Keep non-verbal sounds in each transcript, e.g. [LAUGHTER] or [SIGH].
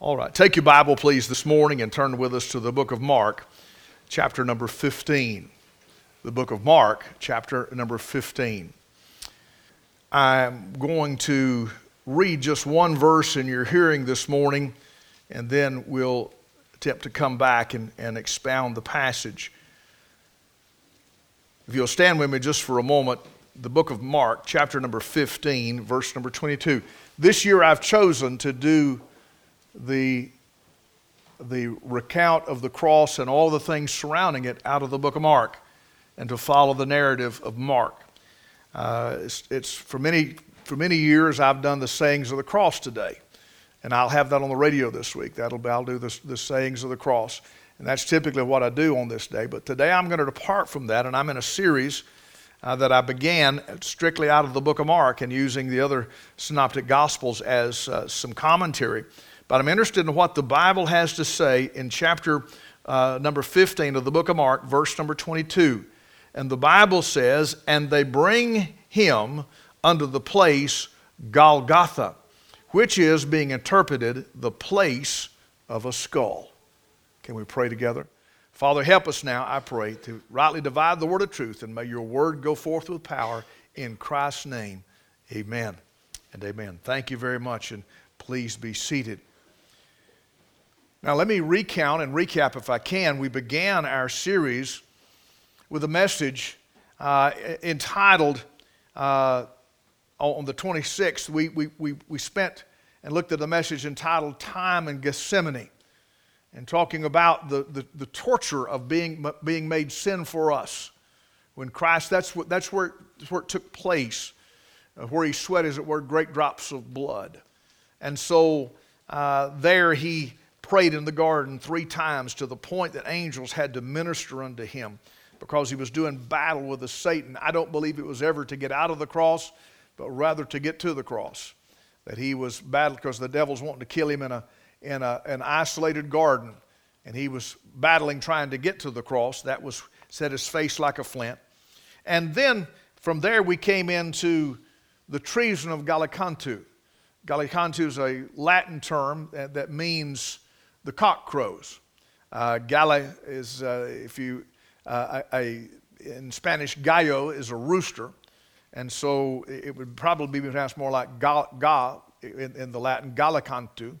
All right, take your Bible, please, this morning and turn with us to the book of Mark, chapter number 15. The book of Mark, chapter number 15. I'm going to read just one verse in your hearing this morning, and then we'll attempt to come back and, and expound the passage. If you'll stand with me just for a moment, the book of Mark, chapter number 15, verse number 22. This year I've chosen to do the, the recount of the cross and all the things surrounding it out of the book of Mark and to follow the narrative of Mark. Uh, it's, it's for, many, for many years I've done the sayings of the cross today. And I'll have that on the radio this week. That'll be, I'll do the, the sayings of the cross. And that's typically what I do on this day. But today I'm going to depart from that, and I'm in a series uh, that I began strictly out of the book of Mark and using the other synoptic gospels as uh, some commentary. But I'm interested in what the Bible has to say in chapter uh, number 15 of the book of Mark, verse number 22. And the Bible says, And they bring him unto the place Golgotha, which is being interpreted the place of a skull. Can we pray together? Father, help us now, I pray, to rightly divide the word of truth, and may your word go forth with power in Christ's name. Amen and amen. Thank you very much, and please be seated. Now, let me recount and recap, if I can. We began our series with a message uh, entitled, uh, on the 26th, we, we, we, we spent and looked at a message entitled Time in Gethsemane and talking about the, the, the, torture of being, being made sin for us. When Christ, that's, what, that's, where, that's where it took place, uh, where he sweat, as it were, great drops of blood. And so uh, there he prayed in the garden three times to the point that angels had to minister unto him because he was doing battle with the Satan. I don't believe it was ever to get out of the cross, but rather to get to the cross. That he was battling because the devil's wanting to kill him in, a, in a, an isolated garden. And he was battling trying to get to the cross. That was set his face like a flint. And then from there we came into the treason of Gallicantu. Gallicantu is a Latin term that, that means the cock crows. Uh, gala is, uh, if you, uh, a, in Spanish, gallo is a rooster. And so it would probably be pronounced more like ga, ga in, in, the Latin, Gallicantu.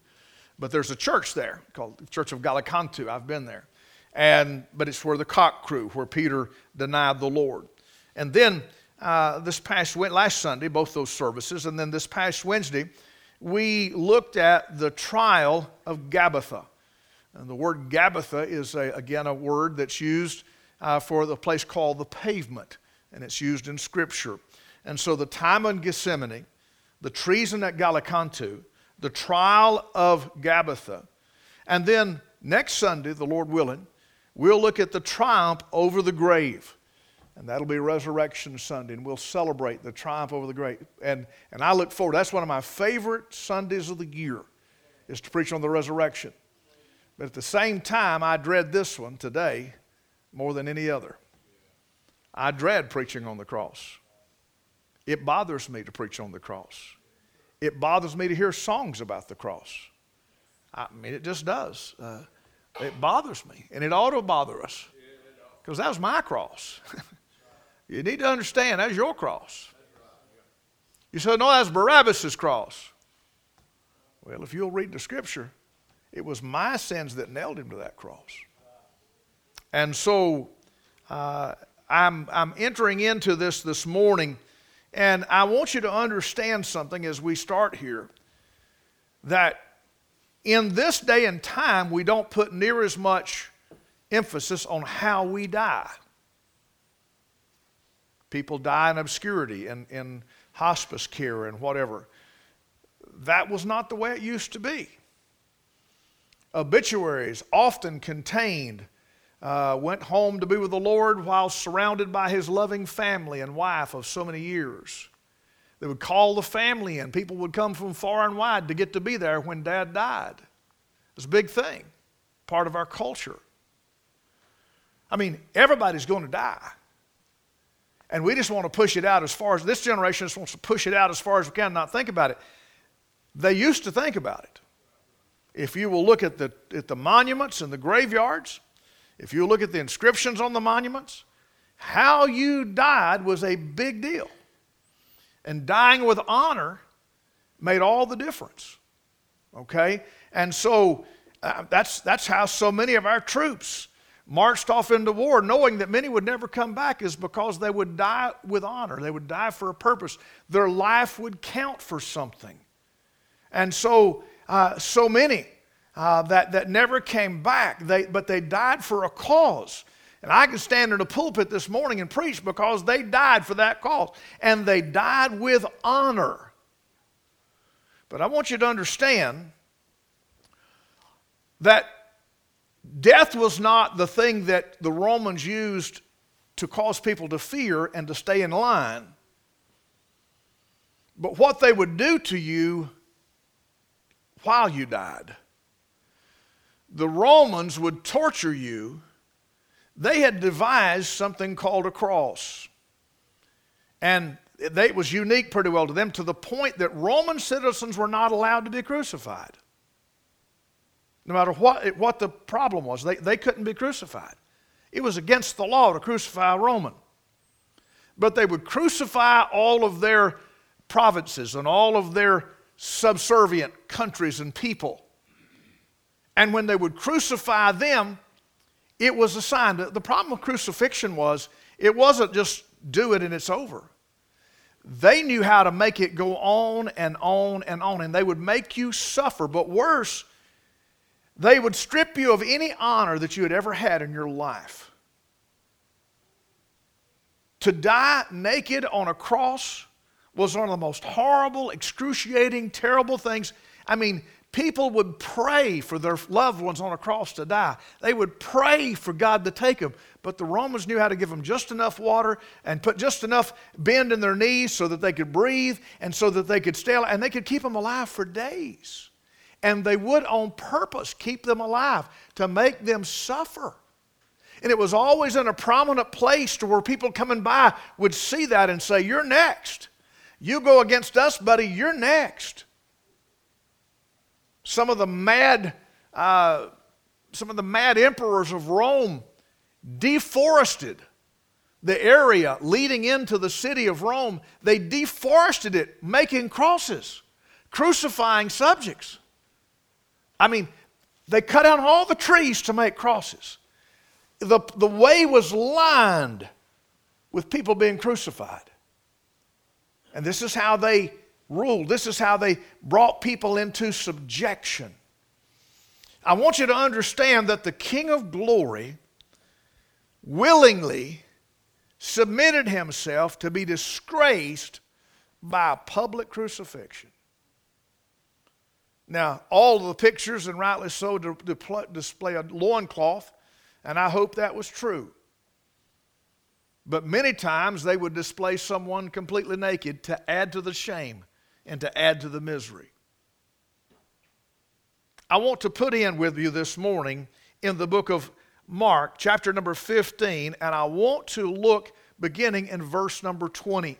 But there's a church there called the Church of Gallicantu. I've been there. And, but it's where the cock crew, where Peter denied the Lord. And then uh, this past last Sunday, both those services, and then this past Wednesday, we looked at the trial of Gabbatha. And the word Gabbatha is, a, again, a word that's used uh, for the place called the pavement, and it's used in Scripture. And so the time in Gethsemane, the treason at Gallicantu, the trial of Gabbatha, and then next Sunday, the Lord willing, we'll look at the triumph over the grave. And that'll be Resurrection Sunday, and we'll celebrate the triumph over the grave. And, and I look forward, that's one of my favorite Sundays of the year, is to preach on the resurrection. But at the same time, I dread this one today more than any other. I dread preaching on the cross. It bothers me to preach on the cross. It bothers me to hear songs about the cross. I mean, it just does. Uh, it bothers me, and it ought to bother us because that was my cross. [LAUGHS] You need to understand that's your cross. You say, no, that's Barabbas' cross. Well, if you'll read the scripture, it was my sins that nailed him to that cross. And so uh, I'm, I'm entering into this this morning, and I want you to understand something as we start here that in this day and time, we don't put near as much emphasis on how we die. People die in obscurity and in, in hospice care and whatever. That was not the way it used to be. Obituaries often contained uh, went home to be with the Lord while surrounded by his loving family and wife of so many years. They would call the family in. People would come from far and wide to get to be there when dad died. It's a big thing, part of our culture. I mean, everybody's going to die. And we just want to push it out as far as this generation just wants to push it out as far as we can, not think about it. They used to think about it. If you will look at the, at the monuments and the graveyards, if you look at the inscriptions on the monuments, how you died was a big deal. And dying with honor made all the difference. Okay? And so uh, that's, that's how so many of our troops marched off into war, knowing that many would never come back, is because they would die with honor. They would die for a purpose. Their life would count for something. And so, uh, so many uh, that, that never came back, they, but they died for a cause. And I can stand in a pulpit this morning and preach because they died for that cause. And they died with honor. But I want you to understand that death was not the thing that the Romans used to cause people to fear and to stay in line. But what they would do to you while you died. The Romans would torture you. They had devised something called a cross. And it was unique pretty well to them to the point that Roman citizens were not allowed to be crucified. No matter what, what the problem was, they, they couldn't be crucified. It was against the law to crucify a Roman. But they would crucify all of their provinces and all of their subservient countries and people. And when they would crucify them, it was a sign. The problem with crucifixion was it wasn't just do it and it's over. They knew how to make it go on and on and on, and they would make you suffer. But worse, they would strip you of any honor that you had ever had in your life. To die naked on a cross was one of the most horrible, excruciating, terrible things. I mean, people would pray for their loved ones on a cross to die. They would pray for God to take them. But the Romans knew how to give them just enough water and put just enough bend in their knees so that they could breathe and so that they could stay alive. And they could keep them alive for days. And they would on purpose keep them alive to make them suffer. And it was always in a prominent place to where people coming by would see that and say, You're next. You go against us, buddy, you're next. Some of the mad, uh, some of the mad emperors of Rome deforested the area leading into the city of Rome. They deforested it, making crosses, crucifying subjects. I mean, they cut down all the trees to make crosses. The, the way was lined with people being crucified. And this is how they ruled, this is how they brought people into subjection. I want you to understand that the King of glory willingly submitted himself to be disgraced by a public crucifixion. Now, all of the pictures, and rightly so, display a loincloth, and I hope that was true. But many times they would display someone completely naked to add to the shame and to add to the misery. I want to put in with you this morning in the book of Mark, chapter number 15, and I want to look beginning in verse number 20.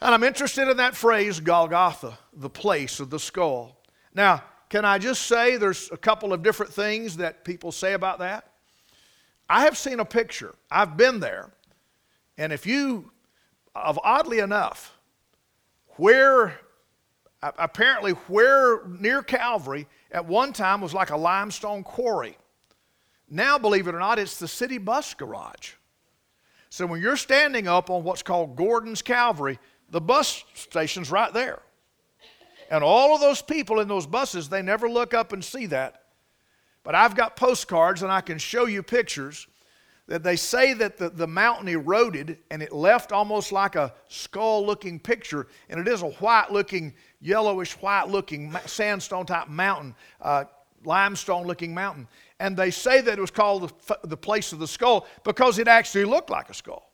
And I'm interested in that phrase, Golgotha, the place of the skull. Now, can I just say there's a couple of different things that people say about that? I have seen a picture, I've been there, and if you, of oddly enough, where apparently where near Calvary at one time was like a limestone quarry. Now, believe it or not, it's the city bus garage. So when you're standing up on what's called Gordon's Calvary, the bus station's right there. And all of those people in those buses, they never look up and see that. But I've got postcards and I can show you pictures that they say that the, the mountain eroded and it left almost like a skull looking picture. And it is a white looking, yellowish white looking sandstone type mountain, uh, limestone looking mountain. And they say that it was called the, the place of the skull because it actually looked like a skull.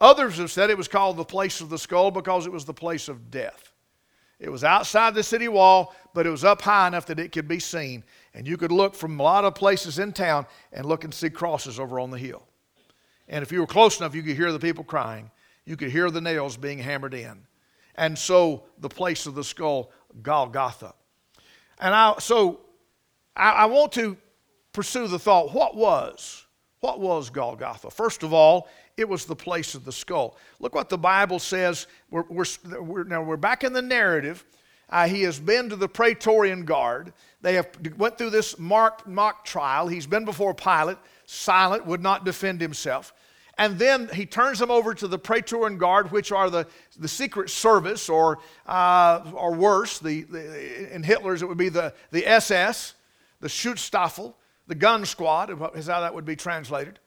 Others have said it was called the place of the skull because it was the place of death. It was outside the city wall, but it was up high enough that it could be seen. And you could look from a lot of places in town and look and see crosses over on the hill. And if you were close enough, you could hear the people crying. You could hear the nails being hammered in. And so the place of the skull, Golgotha. And I, so I, I want to pursue the thought what was? What was Golgotha? First of all, it was the place of the skull. Look what the Bible says. We're, we're, we're now we're back in the narrative. Uh, he has been to the Praetorian Guard. They have went through this mock, mock trial. He's been before Pilate, silent, would not defend himself. And then he turns them over to the Praetorian Guard, which are the, the Secret Service, or, uh, or worse, the, the, in Hitler's it would be the, the SS, the Schutzstaffel, the gun squad, is how that would be translated.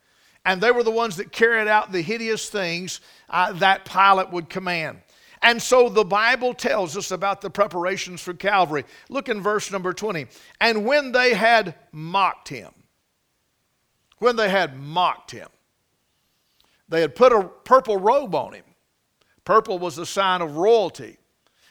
And they were the ones that carried out the hideous things uh, that Pilate would command. And so the Bible tells us about the preparations for Calvary. Look in verse number 20. And when they had mocked him, when they had mocked him, they had put a purple robe on him. Purple was a sign of royalty.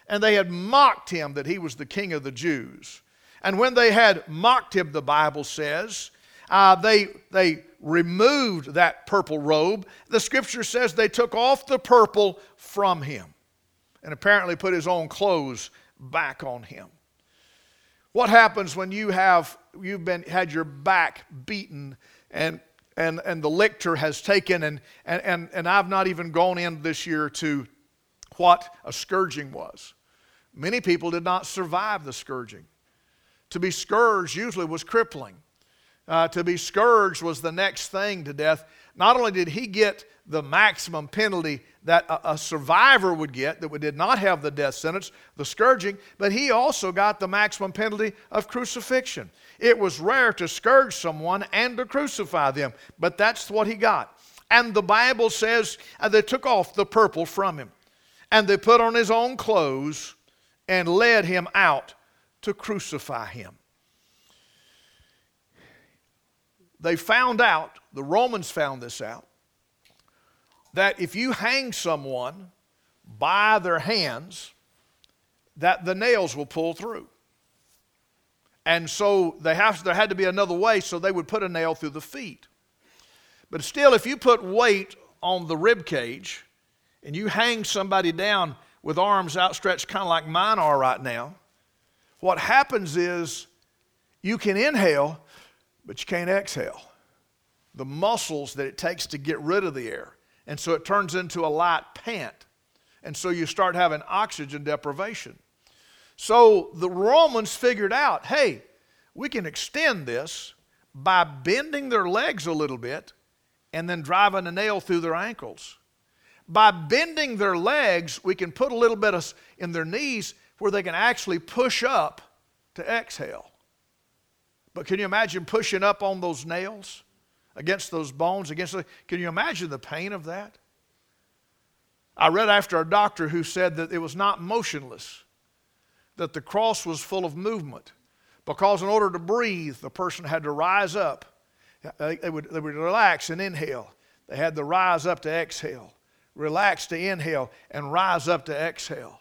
And they had mocked him that he was the king of the Jews. And when they had mocked him, the Bible says, uh, they, they removed that purple robe. The scripture says they took off the purple from him and apparently put his own clothes back on him. What happens when you have you've been had your back beaten and and, and the lictor has taken, and, and, and, and I've not even gone in this year to what a scourging was. Many people did not survive the scourging. To be scourged usually was crippling. Uh, to be scourged was the next thing to death. Not only did he get the maximum penalty that a, a, survivor would get that did not have the death sentence, the scourging, but he also got the maximum penalty of crucifixion. It was rare to scourge someone and to crucify them, but that's what he got. And the Bible says uh, they took off the purple from him, and they put on his own clothes and led him out to crucify him. They found out, the Romans found this out, that if you hang someone by their hands, that the nails will pull through. And so they have, there had to be another way, so they would put a nail through the feet. But still, if you put weight on the rib cage and you hang somebody down with arms outstretched, kind of like mine are right now, what happens is you can inhale, but you can't exhale. The muscles that it takes to get rid of the air. And so it turns into a light pant. And so you start having oxygen deprivation. So the Romans figured out hey, we can extend this by bending their legs a little bit and then driving a nail through their ankles. By bending their legs, we can put a little bit of, in their knees where they can actually push up to exhale. But can you imagine pushing up on those nails against those bones? Against the, can you imagine the pain of that? I read after a doctor who said that it was not motionless that the cross was full of movement because in order to breathe, the person had to rise up. Uh, they would, they would relax and inhale. They had to rise up to exhale, relax to inhale, and rise up to exhale.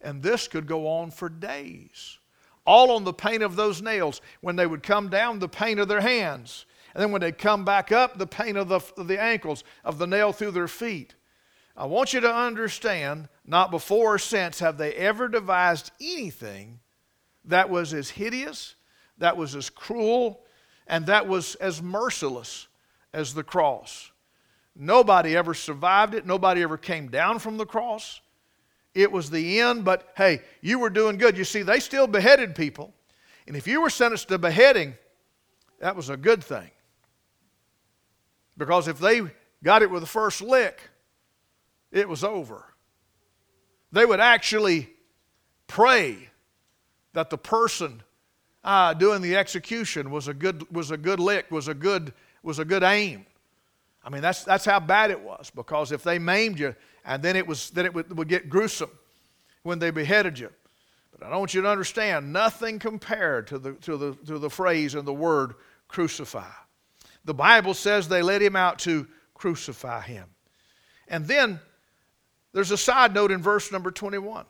And this could go on for days. All on the pain of those nails. When they would come down, the pain of their hands. And then when they come back up, the pain of the, of the ankles, of the nail through their feet. I want you to understand not before or since have they ever devised anything that was as hideous, that was as cruel, and that was as merciless as the cross. Nobody ever survived it. Nobody ever came down from the cross. It was the end, but hey, you were doing good. You see, they still beheaded people. And if you were sentenced to beheading, that was a good thing. Because if they got it with the first lick, it was over. They would actually pray that the person uh, doing the execution was a good, was a good lick, was a good, was a good aim. I mean, that's, that's how bad it was because if they maimed you and then it, was, then it would, would get gruesome when they beheaded you. But I don't want you to understand nothing compared to the, to, the, to the phrase and the word crucify. The Bible says they led him out to crucify him. And then there's a side note in verse number 21.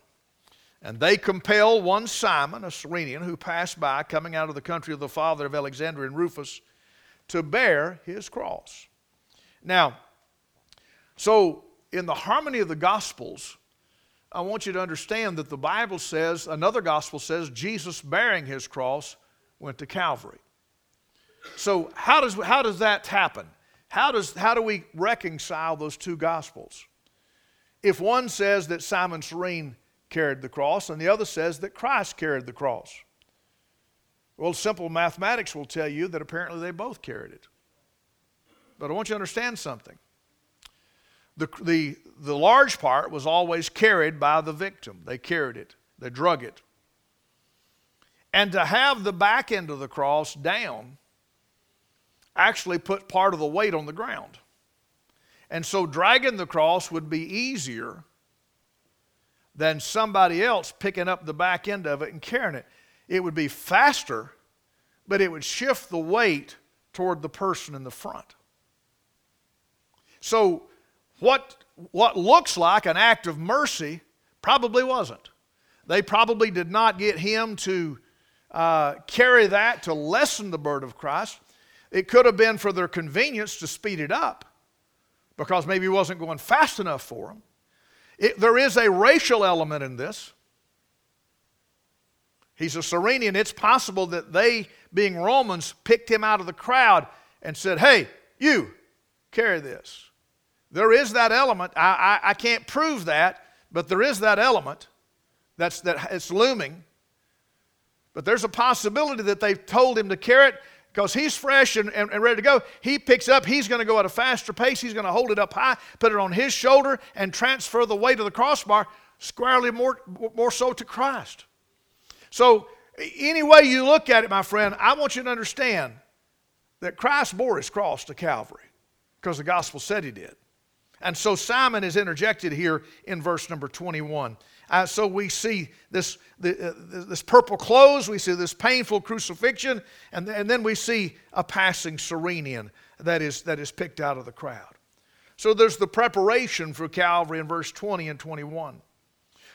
And they compel one Simon, a Cyrenian, who passed by, coming out of the country of the father of Alexander and Rufus, to bear his cross. Now, so in the harmony of the Gospels, I want you to understand that the Bible says, another gospel says, Jesus bearing his cross went to Calvary. So, how does, how does that happen? How, does, how do we reconcile those two gospels? If one says that Simon Serene carried the cross and the other says that Christ carried the cross, well, simple mathematics will tell you that apparently they both carried it. But I want you to understand something. The, the, the large part was always carried by the victim. They carried it, they drug it. And to have the back end of the cross down actually put part of the weight on the ground. And so dragging the cross would be easier than somebody else picking up the back end of it and carrying it. It would be faster, but it would shift the weight toward the person in the front. So, what, what looks like an act of mercy probably wasn't. They probably did not get him to uh, carry that to lessen the burden of Christ. It could have been for their convenience to speed it up because maybe he wasn't going fast enough for them. It, there is a racial element in this. He's a Cyrenian. It's possible that they, being Romans, picked him out of the crowd and said, Hey, you, carry this. There is that element. I, I, I can't prove that, but there is that element that's that it's looming. But there's a possibility that they've told him to carry it because he's fresh and, and, and, ready to go. He picks up, he's going to go at a faster pace. He's going to hold it up high, put it on his shoulder, and transfer the weight of the crossbar squarely more, more so to Christ. So, any way you look at it, my friend, I want you to understand that Christ bore his cross to Calvary because the gospel said he did. And so Simon is interjected here in verse number 21. Uh, so we see this, the, uh, this purple clothes, we see this painful crucifixion, and, and then we see a passing Cyrenian that is, that is picked out of the crowd. So there's the preparation for Calvary in verse 20 and 21.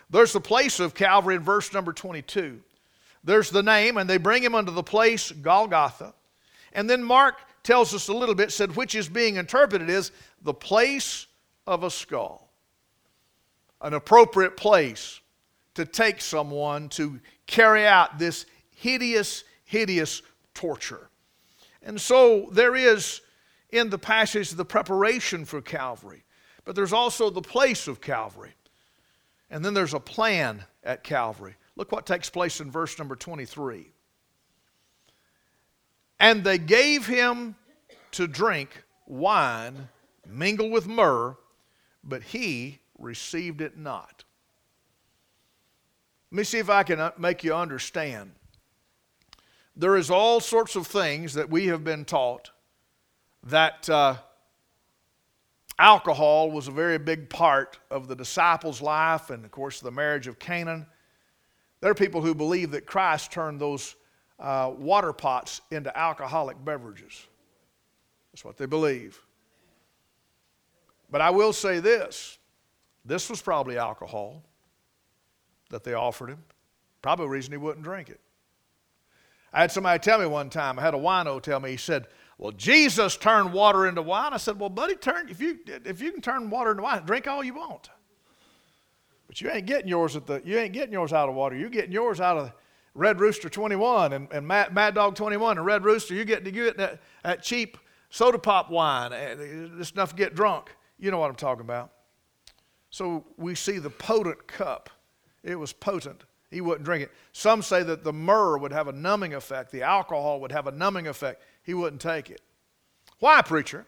There's the place of Calvary in verse number 22. There's the name, and they bring him unto the place Golgotha. And then Mark tells us a little bit, said, which is being interpreted is the place of a skull. An appropriate place to take someone to carry out this hideous, hideous torture. And so there is in the passage the preparation for Calvary, but there's also the place of Calvary. And then there's a plan at Calvary. Look what takes place in verse number 23. And they gave him to drink wine mingled with myrrh, but he received it not. Let me see if I can uh, make you understand. There is all sorts of things that we have been taught that uh, alcohol was a very big part of the disciples' life and, of course, the marriage of Canaan. There are people who believe that Christ turned those uh, water pots into alcoholic beverages. That's what they believe. But I will say this this was probably alcohol that they offered him. Probably reason he wouldn't drink it. I had somebody tell me one time, I had a wino tell me, he said, Well, Jesus turned water into wine. I said, Well, buddy, turn if you if you can turn water into wine, drink all you want. But you ain't getting yours at the you ain't getting yours out of water. You're getting yours out of Red Rooster 21 and, and Mad, Mad Dog 21 and Red Rooster. You get you get that, that cheap soda pop wine. Eh, this enough to get drunk. You know what I'm talking about. So we see the potent cup. It was potent. He wouldn't drink it. Some say that the myrrh would have a numbing effect, the alcohol would have a numbing effect. He wouldn't take it. Why, preacher?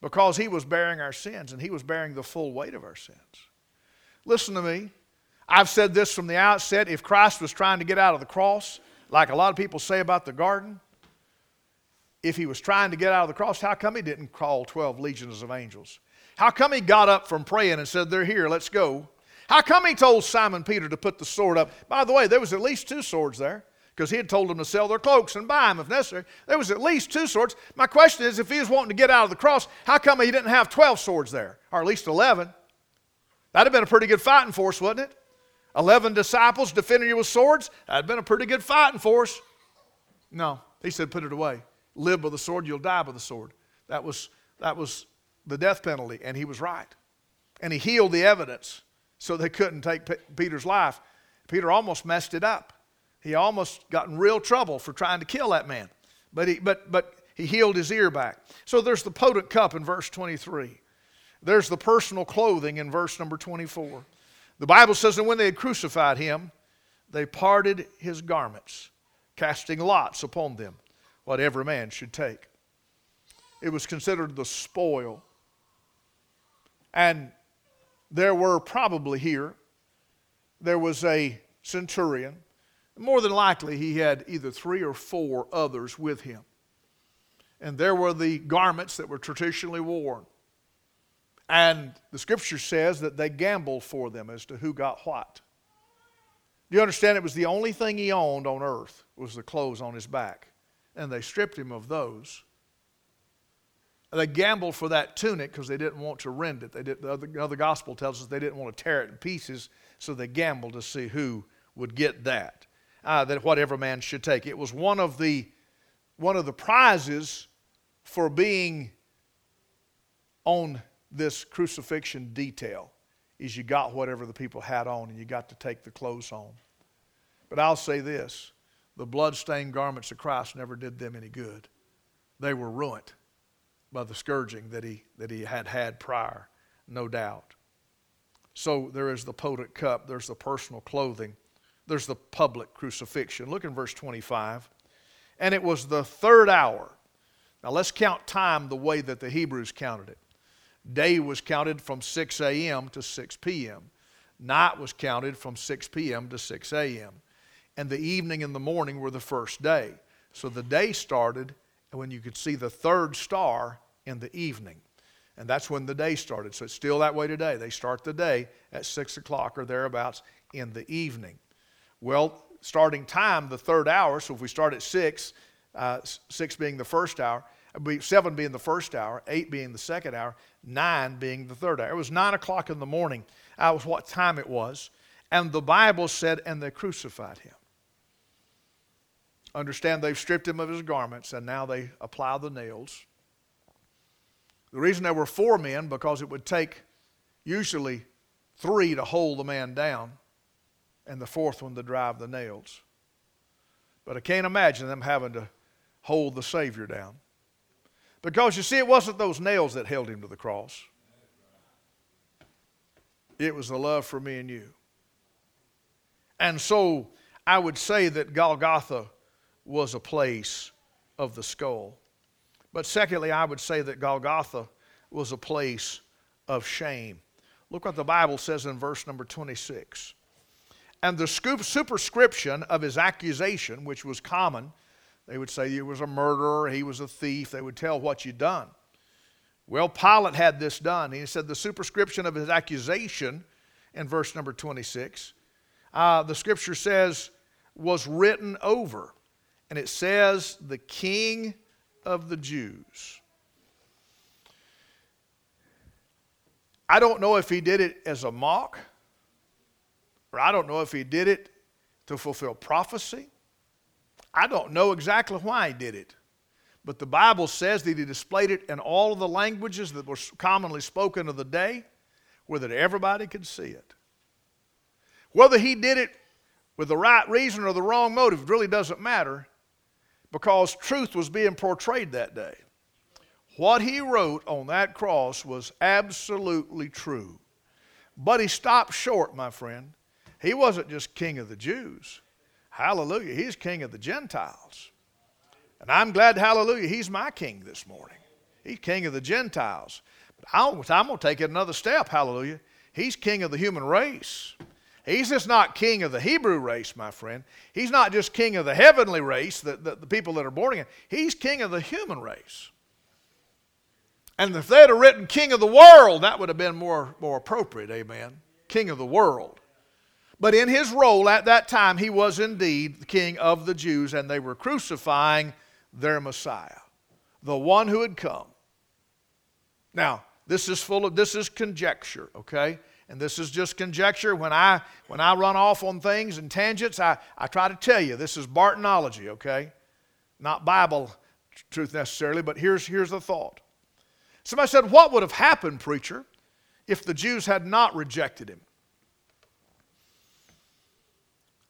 Because he was bearing our sins and he was bearing the full weight of our sins. Listen to me. I've said this from the outset. If Christ was trying to get out of the cross, like a lot of people say about the garden, if he was trying to get out of the cross, how come he didn't call 12 legions of angels? How come he got up from praying and said, They're here, let's go? How come he told Simon Peter to put the sword up? By the way, there was at least two swords there because he had told them to sell their cloaks and buy them if necessary. There was at least two swords. My question is if he was wanting to get out of the cross, how come he didn't have 12 swords there, or at least 11? That'd have been a pretty good fighting force, wouldn't it? 11 disciples defending you with swords? That'd been a pretty good fighting force. No, he said, put it away live by the sword, you'll die by the sword. That was, that was the death penalty, and he was right. And he healed the evidence so they couldn't take P- Peter's life. Peter almost messed it up. He almost got in real trouble for trying to kill that man. But he, but, but he healed his ear back. So there's the potent cup in verse 23. There's the personal clothing in verse number 24. The Bible says that when they had crucified him, they parted his garments, casting lots upon them, what every man should take. It was considered the spoil. And there were probably here, there was a centurion. More than likely, he had either three or four others with him. And there were the garments that were traditionally worn. And the scripture says that they gambled for them as to who got what. Do you understand? It was the only thing he owned on earth was the clothes on his back. And they stripped him of those. They gambled for that tunic because they didn't want to rend it. They did, the, other, the other gospel tells us they didn't want to tear it in pieces, so they gambled to see who would get that. Uh, that whatever man should take. It was one of the one of the prizes for being on this crucifixion detail is you got whatever the people had on and you got to take the clothes home. But I'll say this the blood-stained garments of Christ never did them any good. They were ruined by the scourging that he, that he had had prior, no doubt. So there is the potent cup, there's the personal clothing, there's the public crucifixion. Look in verse 25. And it was the third hour. Now let's count time the way that the Hebrews counted it. Day was counted from 6 a.m. to 6 p.m. Night was counted from 6 p.m. to 6 a.m. And the evening and the morning were the first day. So the day started when you could see the third star in the evening. And that's when the day started. So it's still that way today. They start the day at 6 o'clock or thereabouts in the evening. Well, starting time, the third hour, so if we start at 6, uh, 6 being the first hour, seven being the first hour, eight being the second hour, nine being the third hour. It was nine o'clock in the morning. That was what time it was. And the Bible said, and they crucified him. Understand, they've stripped him of his garments, and now they apply the nails. The reason there were four men, because it would take usually three to hold the man down, and the fourth one to drive the nails. But I can't imagine them having to hold the Savior down. Because you see, it wasn't those nails that held him to the cross, it was the love for me and you. And so I would say that Golgotha was a place of the skull. But secondly, I would say that Golgotha was a place of shame. Look what the Bible says in verse number 26. And the superscription of his accusation, which was common they would say he was a murderer, he was a thief. They would tell what you'd done. Well, Pilate had this done. He said the superscription of his accusation in verse number 26, uh, the scripture says, was written over. And it says, the King of the Jews. I don't know if he did it as a mock, or I don't know if he did it to fulfill prophecy. I don't know exactly why he did it, but the Bible says that he displayed it in all of the languages that were commonly spoken of the day, where that everybody could see it. Whether he did it with the right reason or the wrong motive really doesn't matter because truth was being portrayed that day. What he wrote on that cross was absolutely true. But he stopped short, my friend. He wasn't just king of the Jews. Hallelujah. He's king of the Gentiles. And I'm glad, hallelujah, he's my king this morning. He's king of the Gentiles. But I'm going to take it another step, hallelujah. He's king of the human race. He's just not king of the Hebrew race, my friend. He's not just king of the heavenly race, the, the, the people that are born again. He's king of the human race. And if they'd have written king of the world, that would have been more, more appropriate, amen. King of the world. But in his role at that time, he was indeed the king of the Jews, and they were crucifying their Messiah, the one who had come. Now, this is full of this is conjecture, okay? And this is just conjecture. When I when I run off on things and tangents, I, I try to tell you this is Bartonology, okay? Not Bible truth necessarily, but here's here's the thought. Somebody said, What would have happened, preacher, if the Jews had not rejected him?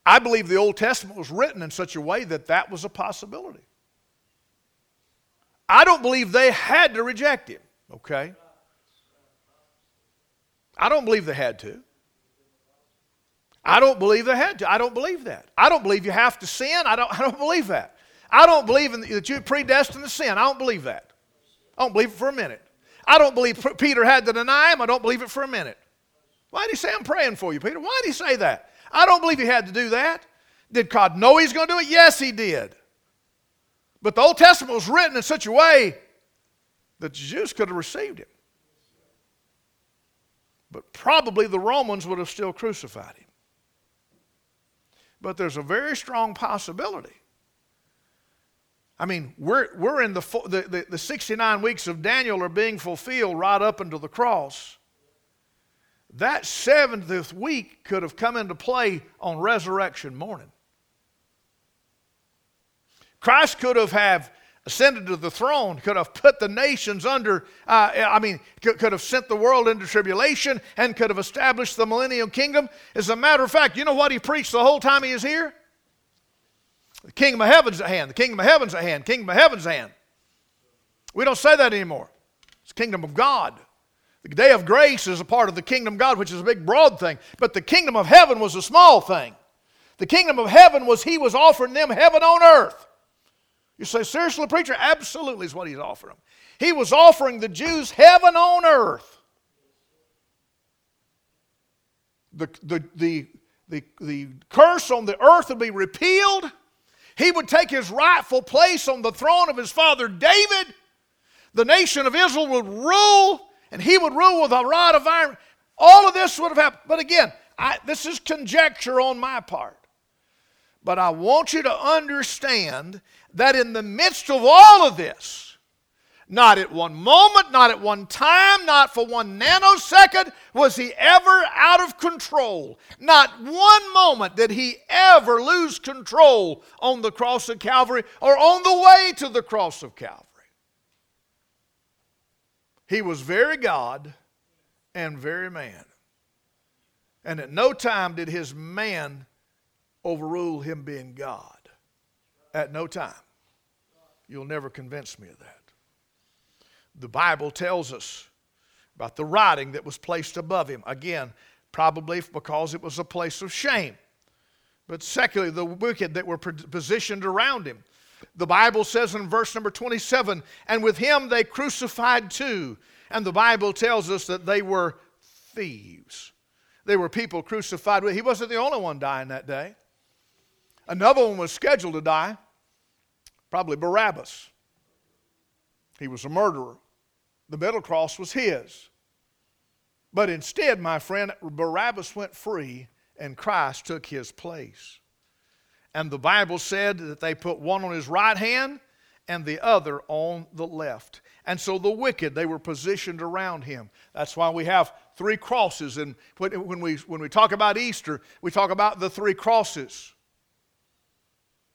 I believe the Old Testament was written in such a way that that was a possibility. I don't believe they had to reject him, okay? I don't believe they had to. I don't believe they had to. I don't believe that. I don't believe you have to sin. I don't, I don't believe that. I don't believe in, that you're predestined to sin. I don't believe that. I don't believe it for a minute. I don't believe Peter had to deny him. I don't believe it for a minute. Why did he say, I'm praying for you, Peter? Why did he say that? I don't believe he had to do that. Did God know he's going to do it? Yes, he did. But the Old Testament was written in such a way that the Jews could have received it. But probably the Romans would have still crucified him. But there's a very strong possibility. I mean, we're, we're in the, the, the, the 69 weeks of Daniel are being fulfilled right up until the cross. That 70th week could have come into play on resurrection morning. Christ could have have ascended to the throne, could have put the nations under, uh, I mean, could, could have sent the world into tribulation and could have established the millennial kingdom. As a matter of fact, you know what he preached the whole time he was here? The kingdom of heaven's at hand. The kingdom of heaven's at hand. Kingdom of heaven's at hand. We don't say that anymore. It's kingdom of God. The day of grace is a part of the kingdom of God, which is a big, broad thing. But the kingdom of heaven was a small thing. The kingdom of heaven was he was offering them heaven on earth. You say, seriously, preacher? Absolutely is what he's offering. He was offering the Jews heaven on earth. The, the, the, the, the curse on the earth would be repealed. He would take his rightful place on the throne of his father David. The nation of Israel would rule, and he would rule with a rod of iron. All of this would have happened. But again, I, this is conjecture on my part. But I want you to understand that in the midst of all of this, not at one moment, not at one time, not for one nanosecond was he ever out of control. Not one moment did he ever lose control on the cross of Calvary or on the way to the cross of Calvary. He was very God and very man. And at no time did his man overrule him being God. At no time. You'll never convince me of that. The Bible tells us about the writing that was placed above him. Again, probably because it was a place of shame. But secondly, the wicked that were positioned around him. The Bible says in verse number 27 and with him they crucified two. And the Bible tells us that they were thieves. They were people crucified with. He wasn't the only one dying that day. Another one was scheduled to die, probably Barabbas. He was a murderer. The middle cross was his. But instead, my friend, Barabbas went free and Christ took his place. And the Bible said that they put one on his right hand and the other on the left. And so the wicked, they were positioned around him. That's why we have three crosses. And when we, when we talk about Easter, we talk about the three crosses.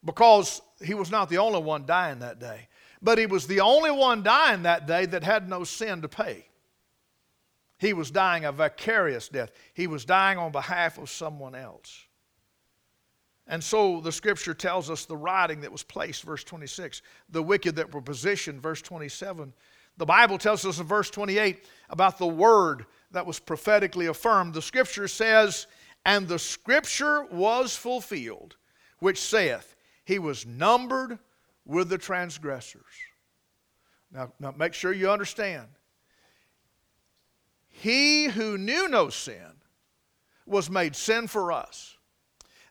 Because he was not the only one dying that day. But he was the only one dying that day that had no sin to pay. He was dying a vicarious death, he was dying on behalf of someone else. And so the scripture tells us the writing that was placed, verse 26, the wicked that were positioned, verse 27. The Bible tells us in verse 28 about the word that was prophetically affirmed. The scripture says, And the scripture was fulfilled, which saith, He was numbered with the transgressors. Now, now make sure you understand. He who knew no sin was made sin for us,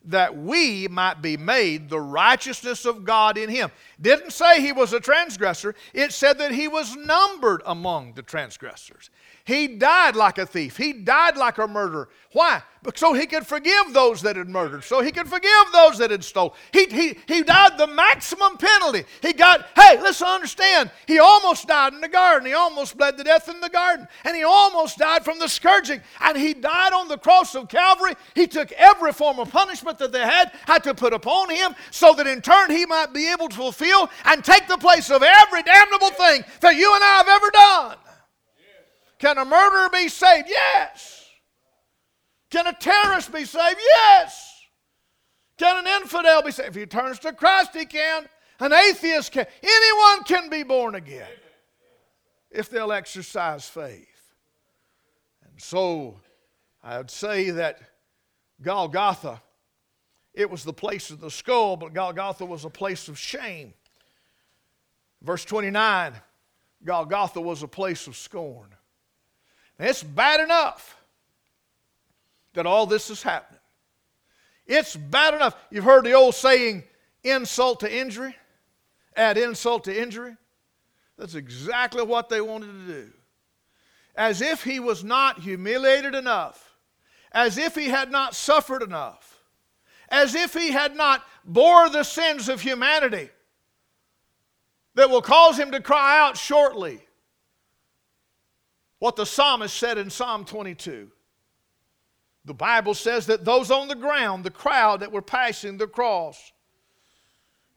that we might be made the righteousness of God in him. Didn't say he was a transgressor, it said that he was numbered among the transgressors. He died like a thief. He died like a murderer. Why? So he could forgive those that had murdered. So he could forgive those that had stole. He, he, he died the maximum penalty. He got, hey, let's understand, he almost died in the garden. He almost bled to death in the garden. And he almost died from the scourging. And he died on the cross of Calvary. He took every form of punishment that they had, had to put upon him, so that in turn he might be able to fulfill and take the place of every damnable thing that you and I have ever done. Can a murderer be saved? Yes. Can a terrorist be saved? Yes. Can an infidel be saved? If he turns to Christ, he can. An atheist can. Anyone can be born again if they'll exercise faith. And so I would say that Golgotha, it was the place of the skull, but Golgotha was a place of shame. Verse 29 Golgotha was a place of scorn. It's bad enough that all this is happening. It's bad enough. You've heard the old saying, insult to injury, add insult to injury. That's exactly what they wanted to do. As if he was not humiliated enough, as if he had not suffered enough, as if he had not bore the sins of humanity that will cause him to cry out shortly. What the psalmist said in Psalm 22. The Bible says that those on the ground, the crowd that were passing the cross,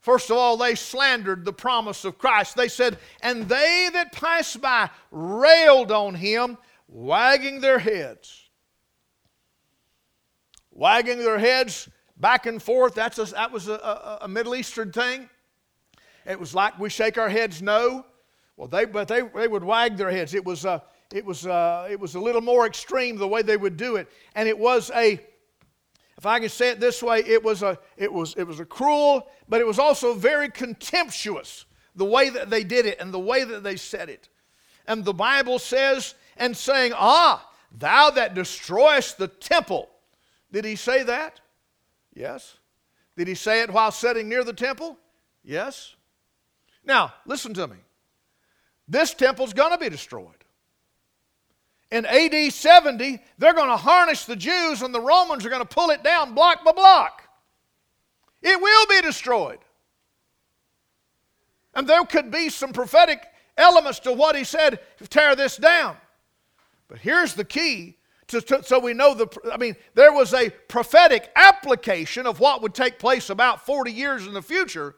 First of all, they slandered the promise of Christ. They said, And they that passed by railed on him, wagging their heads. Wagging their heads back and forth, that's a, that was a, a, a Middle Eastern thing. It was like we shake our heads no. Well, they, but they, they would wag their heads. It was, a, it, was a, it was a little more extreme the way they would do it. And it was a, if I can say it this way, it was a, it was, it was a cruel, but it was also very contemptuous, the way that they did it and the way that they said it. And the Bible says, and saying, Ah, thou that destroyest the temple. Did he say that? Yes. Did he say it while sitting near the temple? Yes. Now, listen to me. This temple's going to be destroyed in AD 70, they're going to harness the Jews and the Romans are going to pull it down block by block. It will be destroyed. And there could be some prophetic elements to what he said tear this down. But here's the key to, to, so we know the I mean there was a prophetic application of what would take place about 40 years in the future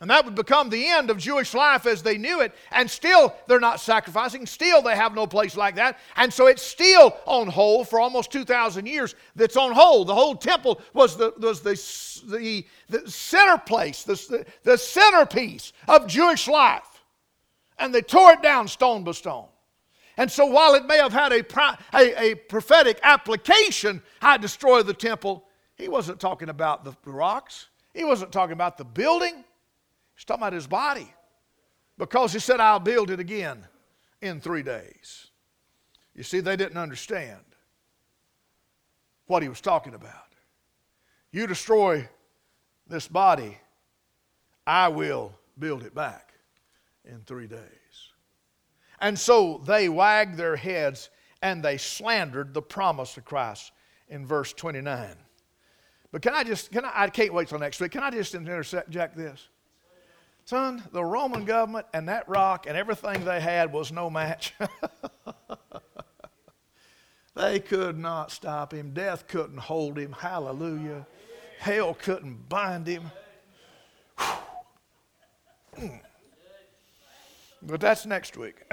and that would become the end of Jewish life as they knew it. And still, they're not sacrificing. Still, they have no place like that. And so it's still on hold for almost 2,000 years. That's on hold. The whole temple was the, was the, the, the center place, the, the centerpiece of Jewish life. And they tore it down stone by stone. And so, while it may have had a, a, a prophetic application, I destroy the temple, he wasn't talking about the rocks, he wasn't talking about the building. He's talking about his body. Because he said, I'll build it again in three days. You see, they didn't understand what he was talking about. You destroy this body, I will build it back in three days. And so they wagged their heads and they slandered the promise of Christ in verse 29. But can I just, can I, I can't wait till next week. Can I just interject this? Son, the Roman government and that rock and everything they had was no match. [LAUGHS] they could not stop him. Death couldn't hold him. Hallelujah. Hell couldn't bind him. but that's next week. [CLEARS THROAT]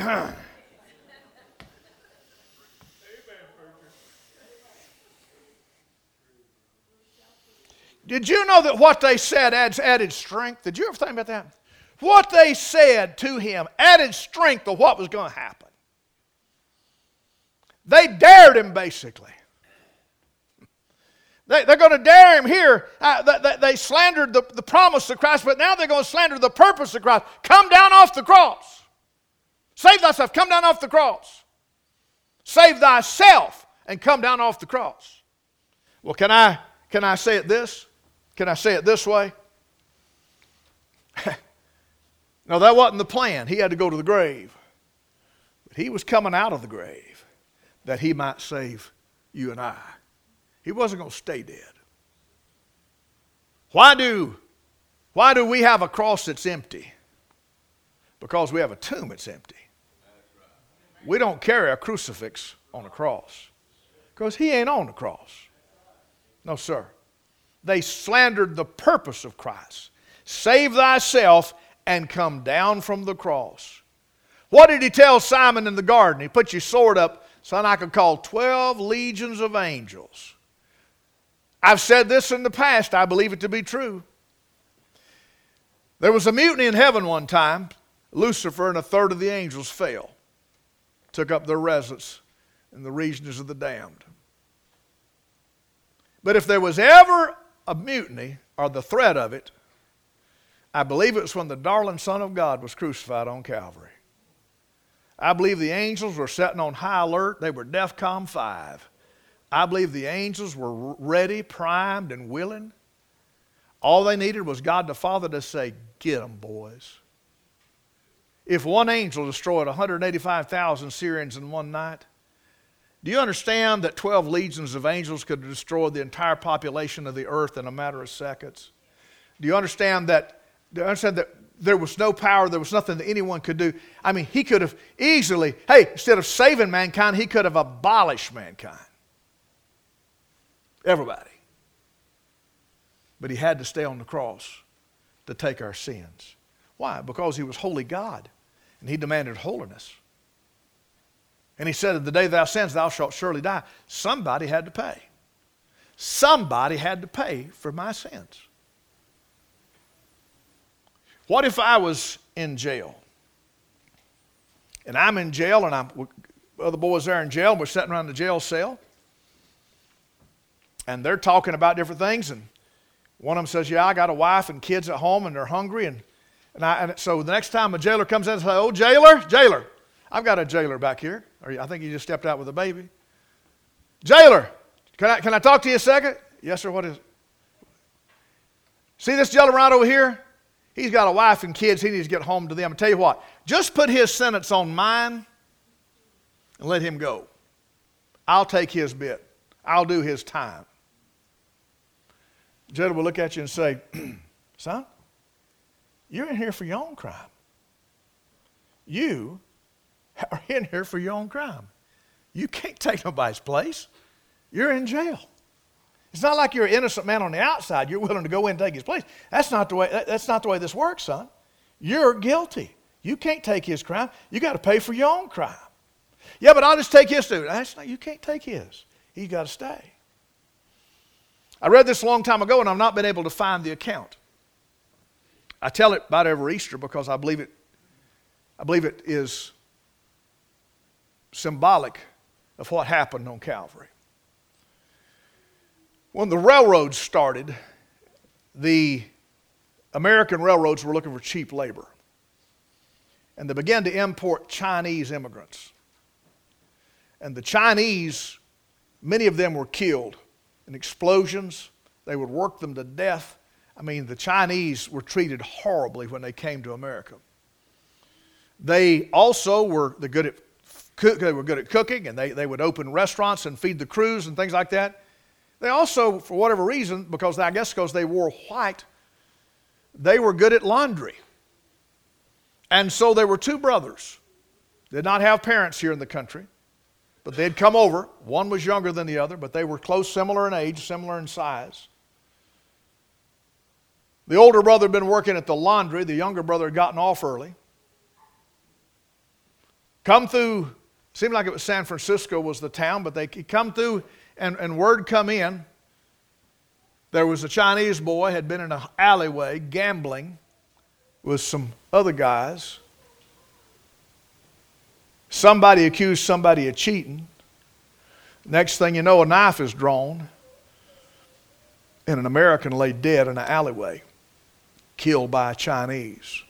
Did you know that what they said adds added strength? Did you ever think about that? What they said to him added strength to what was going to happen. They dared him, basically. They, are going to dare him here. Uh, they, they, slandered the, the promise of Christ, but now they're going to slander the purpose of Christ. Come down off the cross. Save thyself. Come down off the cross. Save thyself and come down off the cross. Well, can I, can I say it this? Can I say it this way? [LAUGHS] No, that wasn't the plan. He had to go to the grave. But he was coming out of the grave that he might save you and I. He wasn't going to stay dead. Why do, why do we have a cross that's empty? Because we have a tomb that's empty. We don't carry a crucifix on a cross because he ain't on the cross. No, sir. They slandered the purpose of Christ. Save thyself and come down from the cross. What did he tell Simon in the garden? He put your sword up, son, I could call 12 legions of angels I've said this in the past, I believe it to be true. There was a mutiny in heaven one time. Lucifer and a third of the angels fell, took up their residence in the regions of the damned. But if there was ever a mutiny or the threat of it, I believe it was when the darling Son of God was crucified on Calvary. I believe the angels were sitting on high alert. They were DEFCON 5. I believe the angels were ready, primed, and willing. All they needed was God the Father to say, Get them, boys. If one angel destroyed 185,000 Syrians in one night, do you understand that 12 legions of angels could destroy the entire population of the earth in a matter of seconds? Do you understand that, understand that there was no power, there was nothing that anyone could do? I mean, he could have easily, hey, instead of saving mankind, he could have abolished mankind. Everybody. But he had to stay on the cross to take our sins. Why? Because he was holy God and he demanded holiness. And he said, The day thou sins, thou shalt surely die. Somebody had to pay. Somebody had to pay for my sins. What if I was in jail? And I'm in jail, and I'm other boys there in jail, and we're sitting around the jail cell, and they're talking about different things, and one of them says, Yeah, I got a wife and kids at home, and they're hungry, and and, I, and so the next time a jailer comes in and says, Oh, jailer, jailer, I've got a jailer back here. Or I think he just stepped out with a baby. Jailer, can I, can I talk to you a second? Yes, sir, what is it? See this jailer right over here? He's got a wife and kids. He needs to get home to them. I tell you what, just put his sentence on mine and let him go. I'll take his bit. I'll do his time. jailer will look at you and say, [CLEARS THROAT] Son, you're in here for your own crime. You are in here for your own crime. You can't take nobody's place. You're in jail. It's not like you're an innocent man on the outside. You're willing to go in and take his place. That's not the way, that's not the way this works, son. You're guilty. You can't take his crime. You got to pay for your own crime. Yeah, but I'll just take his too. That's not, you can't take his. He's got to stay. I read this a long time ago and I've not been able to find the account. I tell it about every Easter because I believe it, I believe it is symbolic of what happened on Calvary. When the railroads started, the American railroads were looking for cheap labor. And they began to import Chinese immigrants. And the Chinese, many of them were killed in explosions. They would work them to death. I mean, the Chinese were treated horribly when they came to America. They also were the good at they were good at cooking, and they, they would open restaurants and feed the crews and things like that. They also, for whatever reason, because I guess because they wore white, they were good at laundry. And so there were two brothers. Did not have parents here in the country, but they'd come over. One was younger than the other, but they were close, similar in age, similar in size. The older brother had been working at the laundry, the younger brother had gotten off early. Come through, seemed like it was San Francisco was the town, but they come through and, and word come in. There was a Chinese boy had been in an alleyway gambling with some other guys. Somebody accused somebody of cheating. Next thing you know, a knife is drawn, and an American lay dead in an alleyway killed by a Chinese.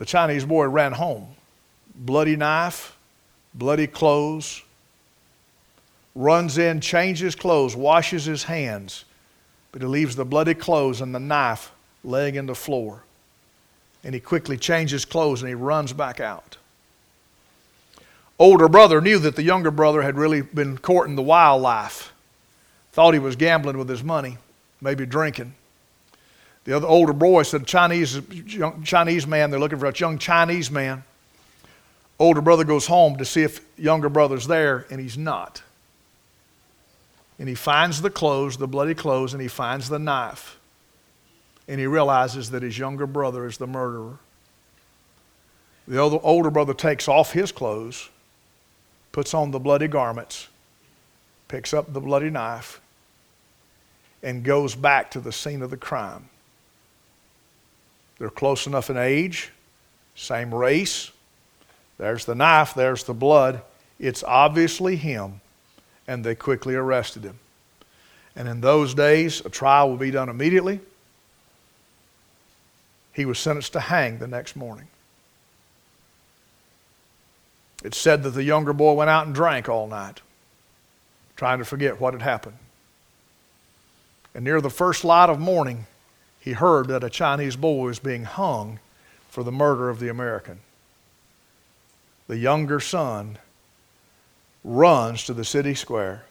The Chinese boy ran home. Bloody knife, bloody clothes. Runs in, changes clothes, washes his hands, but he leaves the bloody clothes and the knife laying in the floor. And he quickly changes clothes and he runs back out. Older brother knew that the younger brother had really been courting the wildlife Thought he was gambling with his money, maybe drinking. The other older boy said, Chinese, young Chinese man, they're looking for a young Chinese man. Older brother goes home to see if younger brother's there, and he's not. And he finds the clothes, the bloody clothes, and he finds the knife. And he realizes that his younger brother is the murderer. The other, older brother takes off his clothes, puts on the bloody garments, picks up the bloody knife, and goes back to the scene of the crime. They're close enough in age, same race. There's the knife, there's the blood. It's obviously him, and they quickly arrested him. And in those days, a trial will be done immediately. He was sentenced to hang the next morning. It's said that the younger boy went out and drank all night, trying to forget what had happened. And near the first light of morning, he heard that a Chinese boy was being hung for the murder of the American. The younger son runs to the city square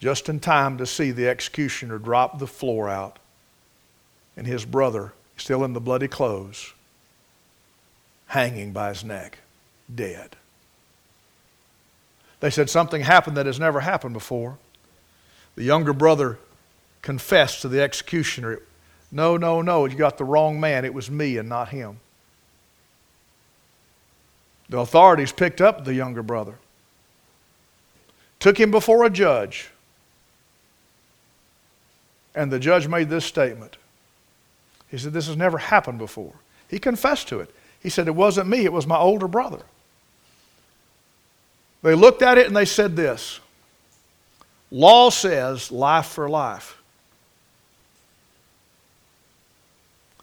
just in time to see the executioner drop the floor out and his brother, still in the bloody clothes, hanging by his neck dead. They said something happened that has never happened before. The younger brother confessed to the executioner, No, no, no, you got the wrong man. It was me and not him. The authorities picked up the younger brother, took him before a judge, and the judge made this statement. He said, This has never happened before. He confessed to it. He said, It wasn't me, it was my older brother. They looked at it and they said this Law says life for life.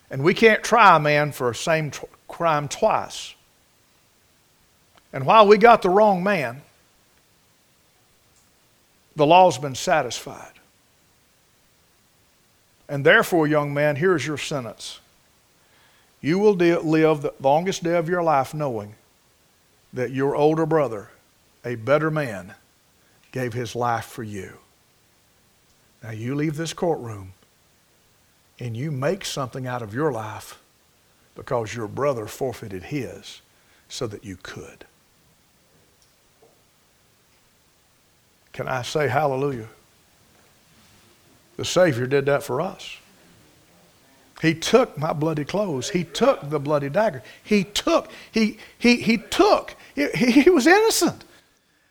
And we can't try a man for a same t- crime twice. And while we got the wrong man, the law's been satisfied. And therefore, young man, here's your sentence. You will de- live the longest day of your life knowing that your older brother a better man gave his life for you. Now you leave this courtroom and you make something out of your life because your brother forfeited his so that you could. Can I say hallelujah? The Savior did that for us. He took my bloody clothes. He took the bloody dagger. He took, he, he, he took. He, he was innocent.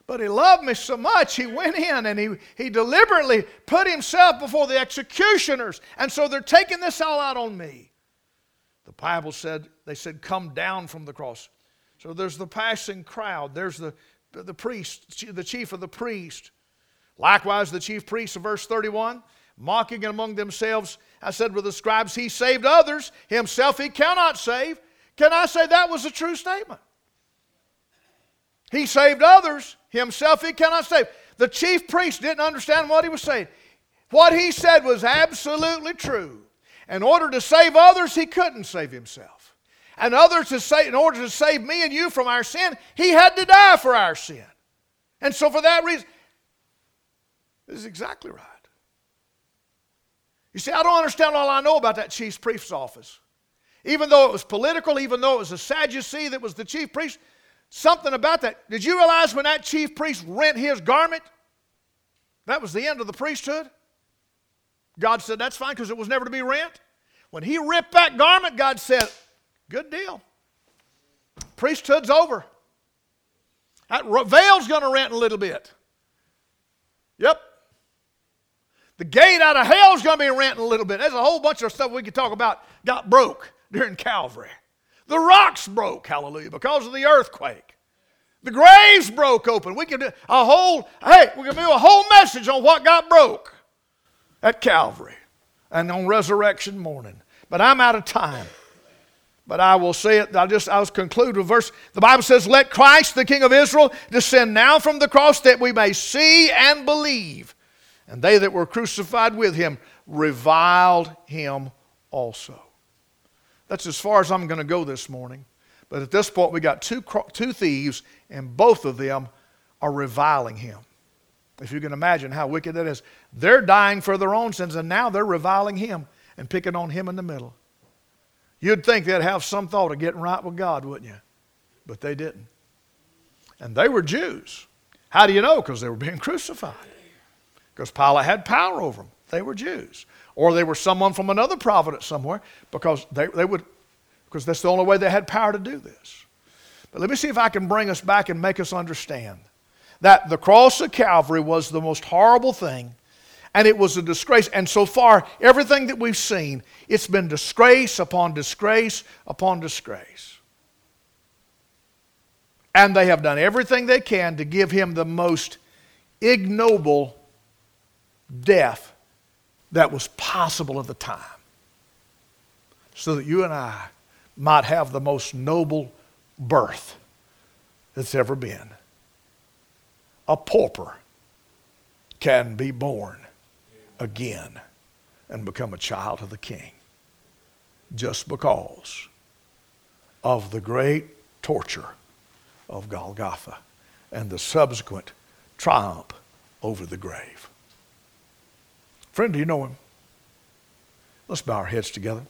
But he loved me so much, he went in and he, he deliberately put himself before the executioners. And so they're taking this all out on me. The Bible said, they said, come down from the cross. So there's the passing crowd. There's the, the priest, the chief of the priest. Likewise, the chief priests of verse 31, mocking among themselves, I said with the scribes, he saved others, himself he cannot save. Can I say that was a true statement? He saved others, himself he cannot save. The chief priest didn't understand what he was saying. What he said was absolutely true. In order to save others, he couldn't save himself. And others to save, in order to save me and you from our sin, he had to die for our sin. And so for that reason, this is exactly right. You see, I don't understand all I know about that chief priest's office. Even though it was political, even though it was a Sadducee that was the chief priest, something about that. Did you realize when that chief priest rent his garment? That was the end of the priesthood. God said that's fine because it was never to be rent. When he ripped that garment, God said, Good deal. Priesthood's over. That veil's going to rent a little bit. Yep. The gate out of hell's going to be renting a little bit. There's a whole bunch of stuff we could talk about got broke during Calvary. The rocks broke, hallelujah, because of the earthquake. The graves broke open. We could do a whole, hey, we could do a whole message on what got broke at Calvary and on resurrection morning. But I'm out of time. But I will say it, I'll just I'll conclude with verse. The Bible says, Let Christ, the King of Israel, descend now from the cross that we may see and believe. And they that were crucified with him reviled him also. That's as far as I'm going to go this morning. But at this point, we got two, two thieves, and both of them are reviling him. If you can imagine how wicked that is. They're dying for their own sins, and now they're reviling him and picking on him in the middle. You'd think they'd have some thought of getting right with God, wouldn't you? But they didn't. And they were Jews. How do you know? Because they were being [LAUGHS] crucified. Because Pilate had power over them. They were Jews or they were someone from another providence somewhere because they, they would because that's the only way they had power to do this but let me see if i can bring us back and make us understand that the cross of Calvary was the most horrible thing and it was a disgrace. And so far, everything that we've seen, it's been disgrace upon disgrace upon disgrace. And they have done everything they can to give him the most ignoble death that was possible at the time. So that you and I might have the most noble birth that's ever been. A pauper can be born again and become a child of the King just because of the great torture of Golgotha and the subsequent triumph over the grave. Friend, do you know him? Let's bow our heads together.